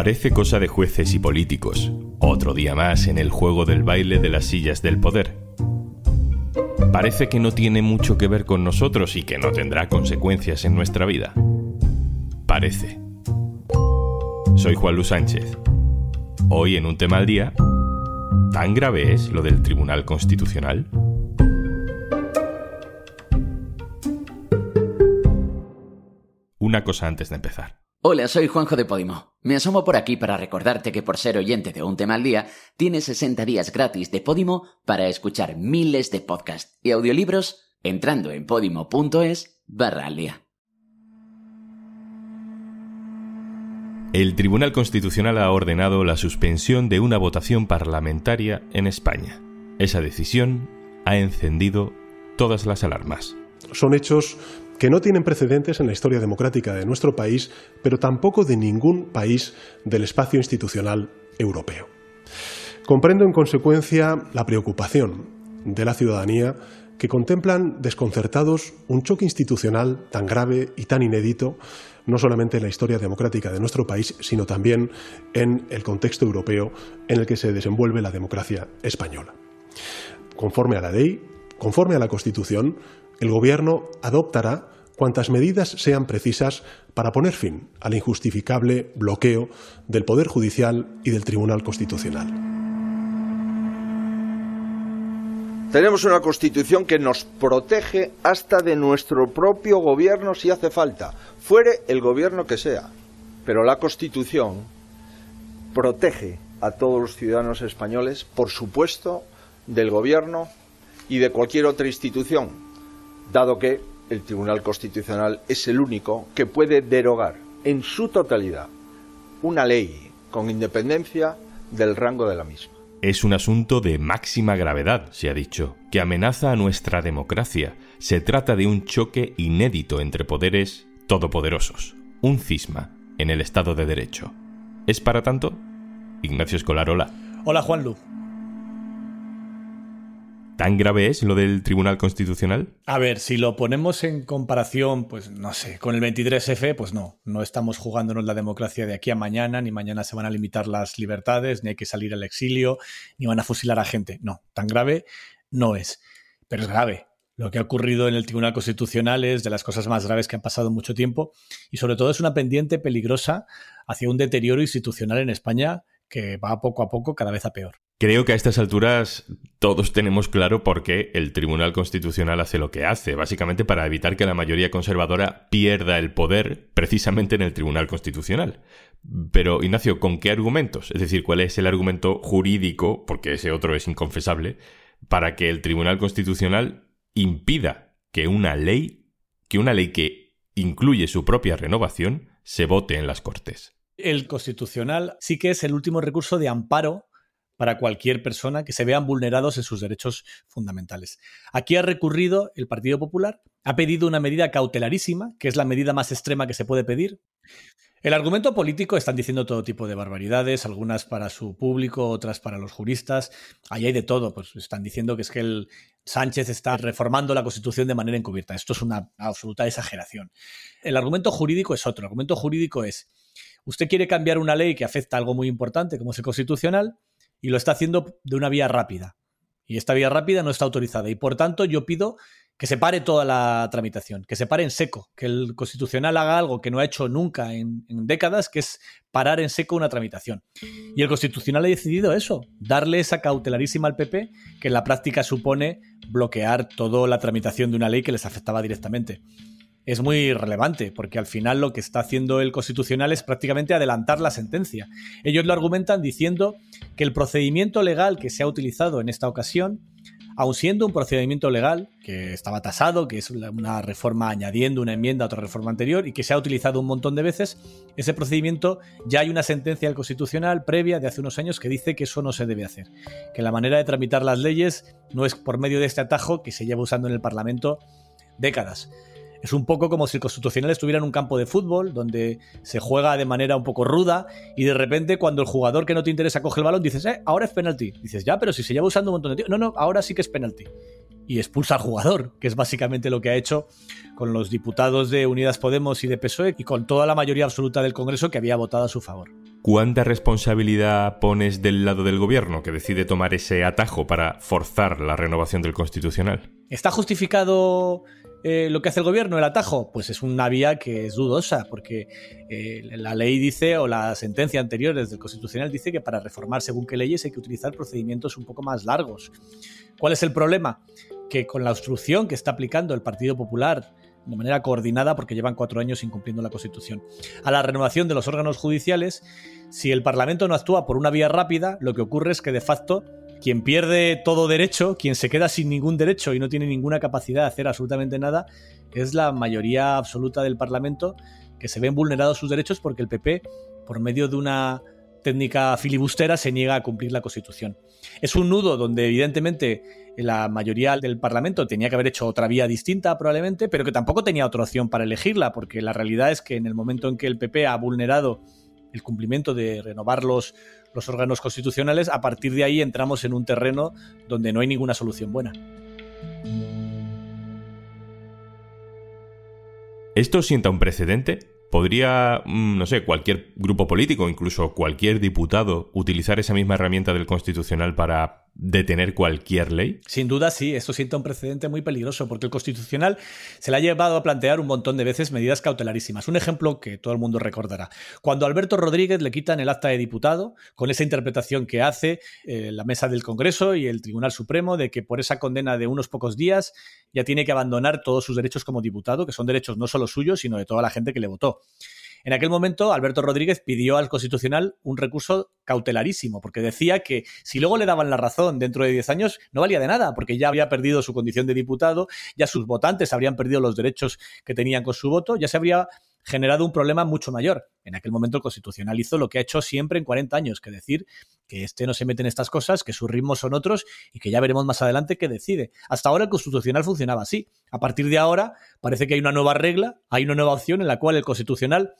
Parece cosa de jueces y políticos. Otro día más en el juego del baile de las sillas del poder. Parece que no tiene mucho que ver con nosotros y que no tendrá consecuencias en nuestra vida. Parece. Soy Juan Luis Sánchez. Hoy en un tema al día, ¿tan grave es lo del Tribunal Constitucional? Una cosa antes de empezar. Hola, soy Juanjo de Podimo. Me asomo por aquí para recordarte que por ser oyente de un tema al día, tienes 60 días gratis de Podimo para escuchar miles de podcasts y audiolibros entrando en podimo.es barra al día. El Tribunal Constitucional ha ordenado la suspensión de una votación parlamentaria en España. Esa decisión ha encendido todas las alarmas. Son hechos que no tienen precedentes en la historia democrática de nuestro país, pero tampoco de ningún país del espacio institucional europeo. Comprendo en consecuencia la preocupación de la ciudadanía que contemplan desconcertados un choque institucional tan grave y tan inédito, no solamente en la historia democrática de nuestro país, sino también en el contexto europeo en el que se desenvuelve la democracia española. Conforme a la ley, conforme a la Constitución, el Gobierno adoptará cuantas medidas sean precisas para poner fin al injustificable bloqueo del Poder Judicial y del Tribunal Constitucional. Tenemos una Constitución que nos protege hasta de nuestro propio gobierno si hace falta, fuere el gobierno que sea. Pero la Constitución protege a todos los ciudadanos españoles, por supuesto, del gobierno y de cualquier otra institución, dado que el Tribunal Constitucional es el único que puede derogar en su totalidad una ley con independencia del rango de la misma. Es un asunto de máxima gravedad, se ha dicho, que amenaza a nuestra democracia. Se trata de un choque inédito entre poderes todopoderosos, un cisma en el Estado de Derecho. ¿Es para tanto? Ignacio Escolar, hola. Hola, Juanlu. ¿Tan grave es lo del Tribunal Constitucional? A ver, si lo ponemos en comparación, pues no sé, con el 23F, pues no, no estamos jugándonos la democracia de aquí a mañana, ni mañana se van a limitar las libertades, ni hay que salir al exilio, ni van a fusilar a gente. No, tan grave no es, pero es grave. Lo que ha ocurrido en el Tribunal Constitucional es de las cosas más graves que han pasado mucho tiempo y sobre todo es una pendiente peligrosa hacia un deterioro institucional en España que va poco a poco cada vez a peor. Creo que a estas alturas todos tenemos claro por qué el Tribunal Constitucional hace lo que hace, básicamente para evitar que la mayoría conservadora pierda el poder precisamente en el Tribunal Constitucional. Pero, Ignacio, ¿con qué argumentos? Es decir, ¿cuál es el argumento jurídico, porque ese otro es inconfesable, para que el Tribunal Constitucional impida que una ley, que una ley que incluye su propia renovación, se vote en las Cortes? El Constitucional sí que es el último recurso de amparo para cualquier persona que se vean vulnerados en sus derechos fundamentales. Aquí ha recurrido el Partido Popular, ha pedido una medida cautelarísima, que es la medida más extrema que se puede pedir. El argumento político están diciendo todo tipo de barbaridades, algunas para su público, otras para los juristas. Ahí hay de todo, pues están diciendo que es que el Sánchez está reformando la Constitución de manera encubierta. Esto es una absoluta exageración. El argumento jurídico es otro. El argumento jurídico es, usted quiere cambiar una ley que afecta a algo muy importante como es el constitucional, y lo está haciendo de una vía rápida. Y esta vía rápida no está autorizada. Y por tanto, yo pido que se pare toda la tramitación, que se pare en seco, que el Constitucional haga algo que no ha hecho nunca en, décadas, que es parar en seco una tramitación. Y el Constitucional ha decidido eso, darle esa cautelarísima al PP, que en la práctica supone bloquear toda la tramitación de una ley que les afectaba directamente es muy relevante, porque al final lo que está haciendo el Constitucional es prácticamente adelantar la sentencia. Ellos lo argumentan diciendo que el procedimiento legal que se ha utilizado en esta ocasión, aun siendo un procedimiento legal que estaba tasado, que es una reforma añadiendo una enmienda a otra reforma anterior y que se ha utilizado un montón de veces, ese procedimiento ya hay una sentencia del Constitucional previa de hace unos años que dice que eso no se debe hacer, que la manera de tramitar las leyes no es por medio de este atajo que se lleva usando en el Parlamento décadas. Es un poco como si el Constitucional estuviera en un campo de fútbol donde se juega de manera un poco ruda y de repente cuando el jugador que no te interesa coge el balón dices, eh, ahora es penalti. Dices, ya, pero si se lleva usando un montón de tiempo. No, no, ahora sí que es penalti. Y expulsa al jugador, que es básicamente lo que ha hecho con los diputados de Unidas Podemos y de PSOE y con toda la mayoría absoluta del Congreso que había votado a su favor. ¿cuánta responsabilidad pones del lado del gobierno que decide tomar ese atajo para forzar la renovación del constitucional? ¿Está justificado eh, lo que hace el gobierno, el atajo? Pues es una vía que es dudosa, porque eh, la ley dice, o la sentencia anterior desde el Constitucional dice que para reformar según qué leyes hay que utilizar procedimientos un poco más largos. ¿Cuál es el problema? Que con la obstrucción que está aplicando el Partido Popular de manera coordinada porque llevan cuatro años incumpliendo la Constitución. A la renovación de los órganos judiciales, si el Parlamento no actúa por una vía rápida, lo que ocurre es que de facto quien pierde todo derecho, quien se queda sin ningún derecho y no tiene ninguna capacidad de hacer absolutamente nada, es la mayoría absoluta del Parlamento que se ven vulnerados sus derechos porque el PP, por medio de una técnica filibustera, se niega a cumplir la Constitución. Es un nudo donde evidentemente la mayoría del Parlamento tenía que haber hecho otra vía distinta probablemente, pero que tampoco tenía otra opción para elegirla, porque la realidad es que en el momento en que el PP ha vulnerado el cumplimiento de renovar los, los órganos constitucionales, a partir de ahí entramos en un terreno donde no hay ninguna solución buena. ¿Esto sienta un precedente? ¿Podría, mm, no sé, cualquier grupo político, incluso cualquier diputado, utilizar esa misma herramienta del Constitucional para detener cualquier ley? Sin duda, sí. Esto sienta un precedente muy peligroso, porque el Constitucional se le ha llevado a plantear un montón de veces medidas cautelarísimas. Un ejemplo que todo el mundo recordará. Cuando Alberto Rodríguez le quitan el acta de diputado, con esa interpretación que hace eh, la mesa del Congreso y el Tribunal Supremo de que por esa condena de unos pocos días ya tiene que abandonar todos sus derechos como diputado, que son derechos no solo suyos, sino de toda la gente que le votó. En aquel momento, Alberto Rodríguez pidió al Constitucional un recurso cautelarísimo, porque decía que si luego le daban la razón dentro de 10 años, no valía de nada, porque ya había perdido su condición de diputado, ya sus votantes habrían perdido los derechos que tenían con su voto, ya se habría generado un problema mucho mayor. En aquel momento el Constitucional hizo lo que ha hecho siempre en 40 años, que decir que este no se mete en estas cosas, que sus ritmos son otros y que ya veremos más adelante qué decide. Hasta ahora el Constitucional funcionaba así. A partir de ahora parece que hay una nueva regla, hay una nueva opción en la cual el Constitucional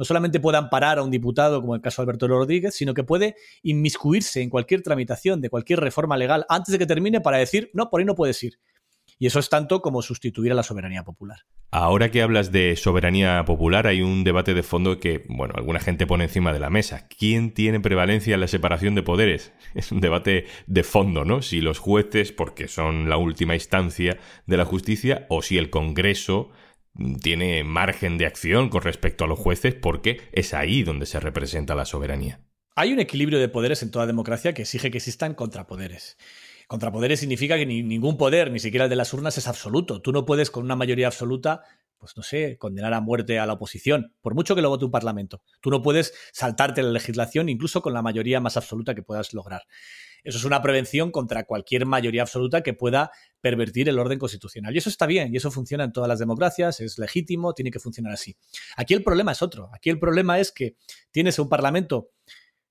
no solamente puede amparar a un diputado, como el caso de Alberto Rodríguez, sino que puede inmiscuirse en cualquier tramitación de cualquier reforma legal antes de que termine para decir, no, por ahí no puedes ir. Y eso es tanto como sustituir a la soberanía popular. Ahora que hablas de soberanía popular, hay un debate de fondo que, bueno, alguna gente pone encima de la mesa. ¿Quién tiene prevalencia en la separación de poderes? Es un debate de fondo, ¿no? Si los jueces, porque son la última instancia de la justicia, o si el Congreso tiene margen de acción con respecto a los jueces porque es ahí donde se representa la soberanía. Hay un equilibrio de poderes en toda democracia que exige que existan contrapoderes. Contrapoderes significa que ningún poder, ni siquiera el de las urnas, es absoluto. Tú no puedes con una mayoría absoluta, pues no sé, condenar a muerte a la oposición, por mucho que lo vote un parlamento. Tú no puedes saltarte la legislación incluso con la mayoría más absoluta que puedas lograr. Eso es una prevención contra cualquier mayoría absoluta que pueda pervertir el orden constitucional. Y eso está bien, y eso funciona en todas las democracias, es legítimo, tiene que funcionar así. Aquí el problema es otro. Aquí el problema es que tienes un parlamento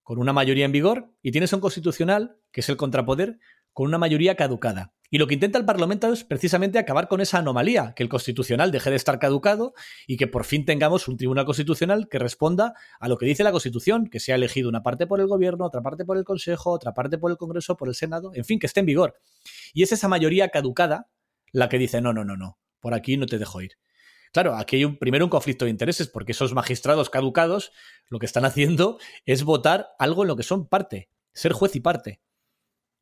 con una mayoría en vigor y tienes un constitucional, que es el contrapoder, con una mayoría caducada. Y lo que intenta el Parlamento es precisamente acabar con esa anomalía, que el constitucional deje de estar caducado y que por fin tengamos un tribunal constitucional que responda a lo que dice la Constitución, que se ha elegido una parte por el gobierno, otra parte por el Consejo, otra parte por el Congreso, por el Senado, en fin, que esté en vigor. Y es esa mayoría caducada la que dice, no, no, no, no, por aquí no te dejo ir. Claro, aquí hay un, primero un conflicto de intereses, porque esos magistrados caducados lo que están haciendo es votar algo en lo que son parte, ser juez y parte.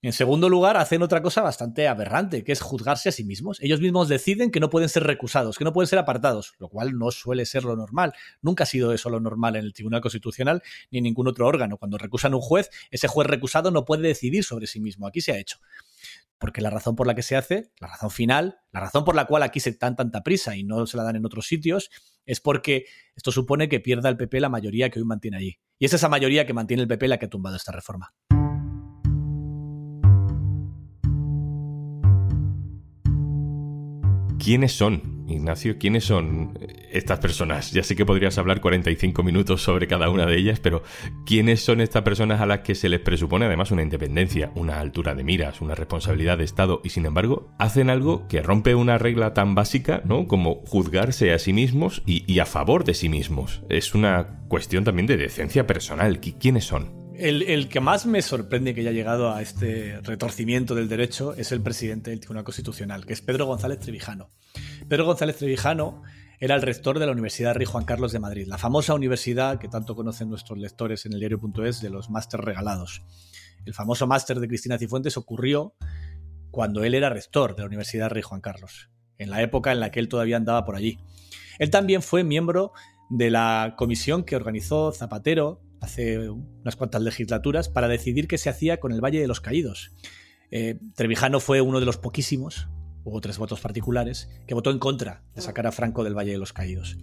En segundo lugar, hacen otra cosa bastante aberrante, que es juzgarse a sí mismos. Ellos mismos deciden que no pueden ser recusados, que no pueden ser apartados, lo cual no suele ser lo normal. Nunca ha sido eso lo normal en el Tribunal Constitucional ni en ningún otro órgano. Cuando recusan a un juez, ese juez recusado no puede decidir sobre sí mismo. Aquí se ha hecho. Porque la razón por la que se hace, la razón final, la razón por la cual aquí se dan tanta prisa y no se la dan en otros sitios, es porque esto supone que pierda el PP la mayoría que hoy mantiene allí. Y es esa mayoría que mantiene el PP la que ha tumbado esta reforma. ¿Quiénes son, Ignacio? ¿Quiénes son estas personas? Ya sé que podrías hablar 45 minutos sobre cada una de ellas, pero ¿quiénes son estas personas a las que se les presupone además una independencia, una altura de miras, una responsabilidad de Estado y sin embargo hacen algo que rompe una regla tan básica, ¿no? Como juzgarse a sí mismos y, a favor de sí mismos. Es una cuestión también de decencia personal. ¿Quiénes son? El, que más me sorprende que haya llegado a este retorcimiento del derecho es el presidente del Tribunal Constitucional, que es Pedro González Trevijano. Pedro González Trevijano era el rector de la Universidad Rey Juan Carlos de Madrid, la famosa universidad que tanto conocen nuestros lectores en el diario.es de los máster regalados. El famoso máster de Cristina Cifuentes ocurrió cuando él era rector de la Universidad Rey Juan Carlos, en la época en la que él todavía andaba por allí. Él también fue miembro de la comisión que organizó Zapatero hace unas cuantas legislaturas para decidir qué se hacía con el Valle de los Caídos. Eh, Trevijano fue uno de los poquísimos, hubo tres votos particulares, que votó en contra de sacar a Franco del Valle de los Caídos.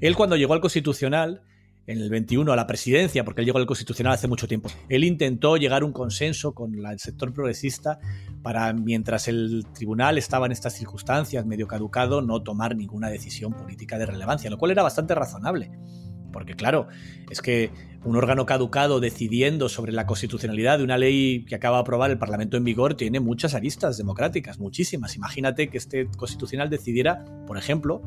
Él cuando llegó al Constitucional en el 21 a la presidencia, porque él llegó al Constitucional hace mucho tiempo. Él intentó llegar a un consenso con el sector progresista para, mientras el tribunal estaba en estas circunstancias, medio caducado, no tomar ninguna decisión política de relevancia, lo cual era bastante razonable. Porque claro, es que un órgano caducado decidiendo sobre la constitucionalidad de una ley que acaba de aprobar el Parlamento en vigor tiene muchas aristas democráticas, muchísimas. Imagínate que este constitucional decidiera, por ejemplo,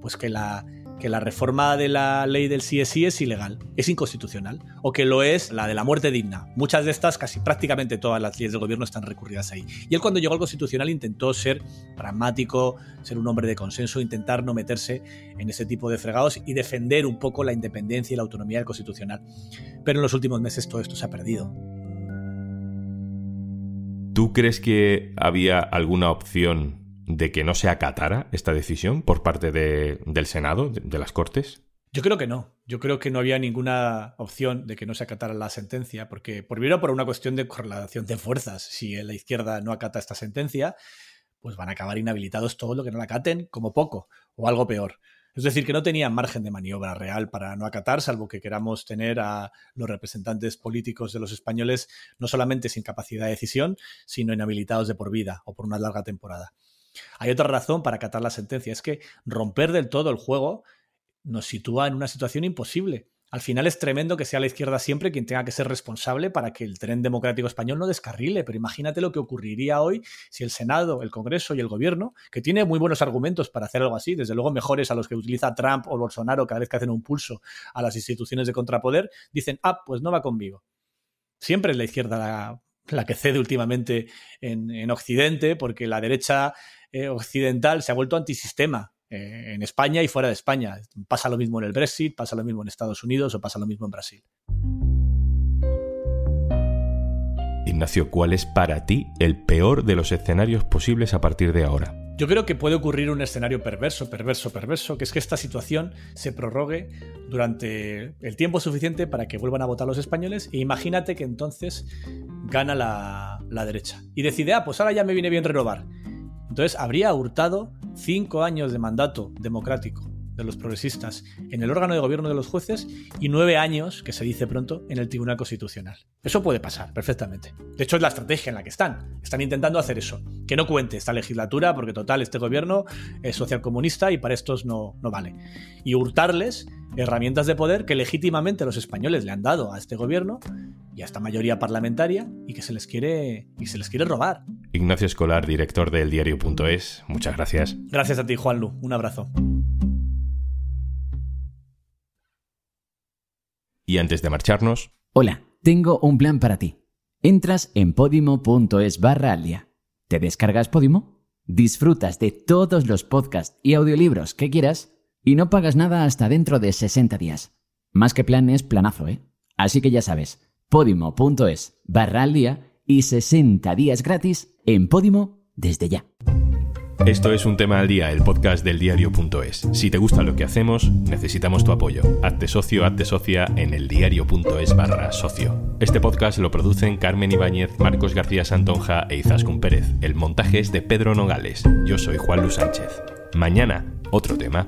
pues que la que la reforma de la ley del CSI es ilegal, es inconstitucional, o que lo es la de la muerte digna. Muchas de estas, casi prácticamente todas las leyes del gobierno están recurridas ahí. Y él cuando llegó al constitucional intentó ser pragmático, ser un hombre de consenso, intentar no meterse en ese tipo de fregados y defender un poco la independencia y la autonomía del constitucional. Pero en los últimos meses todo esto se ha perdido. ¿Tú crees que había alguna opción de que no se acatara esta decisión por parte del Senado, de, las Cortes? Yo creo que no. Yo creo que no había ninguna opción de que no se acatara la sentencia, porque por primero por una cuestión de correlación de fuerzas. Si la izquierda no acata esta sentencia, pues van a acabar inhabilitados todos los que no la acaten, como poco, o algo peor. Es decir, que no tenían margen de maniobra real para no acatar, salvo que queramos tener a los representantes políticos de los españoles no solamente sin capacidad de decisión, sino inhabilitados de por vida o por una larga temporada. Hay otra razón para acatar la sentencia, es que romper del todo el juego nos sitúa en una situación imposible. Al final es tremendo que sea la izquierda siempre quien tenga que ser responsable para que el tren democrático español no descarrile, pero imagínate lo que ocurriría hoy si el Senado, el Congreso y el Gobierno, que tiene muy buenos argumentos para hacer algo así, desde luego mejores a los que utiliza Trump o Bolsonaro cada vez que hacen un pulso a las instituciones de contrapoder, dicen, ah, pues no va conmigo. Siempre es la izquierda la, la que cede últimamente en, Occidente, porque la derecha eh, occidental se ha vuelto antisistema eh, en España y fuera de España. Pasa lo mismo en el Brexit, pasa lo mismo en Estados Unidos o pasa lo mismo en Brasil. Ignacio, ¿cuál es para ti el peor de los escenarios posibles a partir de ahora? Yo creo que puede ocurrir un escenario perverso, perverso, perverso, que es que esta situación se prorrogue durante el tiempo suficiente para que vuelvan a votar los españoles e imagínate que entonces gana la, la derecha y decide, ah, pues ahora ya me viene bien renovar. Entonces habría hurtado cinco años de mandato democrático de los progresistas en el órgano de gobierno de los jueces y nueve años, que se dice pronto, en el Tribunal Constitucional. Eso puede pasar perfectamente. De hecho, es la estrategia en la que están. Están intentando hacer eso. Que no cuente esta legislatura, porque total, este gobierno es socialcomunista y para estos no, no vale. Y hurtarles herramientas de poder que legítimamente los españoles le han dado a este gobierno y a esta mayoría parlamentaria y que se les quiere y se les quiere robar. Ignacio Escolar, director del diario.es, muchas gracias. Gracias a ti, Juanlu. Un abrazo. Y antes de marcharnos... Hola, tengo un plan para ti. Entras en podimo.es barra al día. ¿Te descargas Podimo? Disfrutas de todos los podcasts y audiolibros que quieras y no pagas nada hasta dentro de 60 días. Más que plan es planazo, ¿eh? Así que ya sabes, podimo.es barra al día y 60 días gratis en Podimo desde ya. Esto es Un Tema al Día, el podcast del diario.es. Si te gusta lo que hacemos, necesitamos tu apoyo. Hazte socio, hazte socia en el diario.es barra socio. Este podcast lo producen Carmen Ibáñez, Marcos García Santonja e Izaskun Pérez. El montaje es de Pedro Nogales. Yo soy Juan Luis Sánchez. Mañana, otro tema.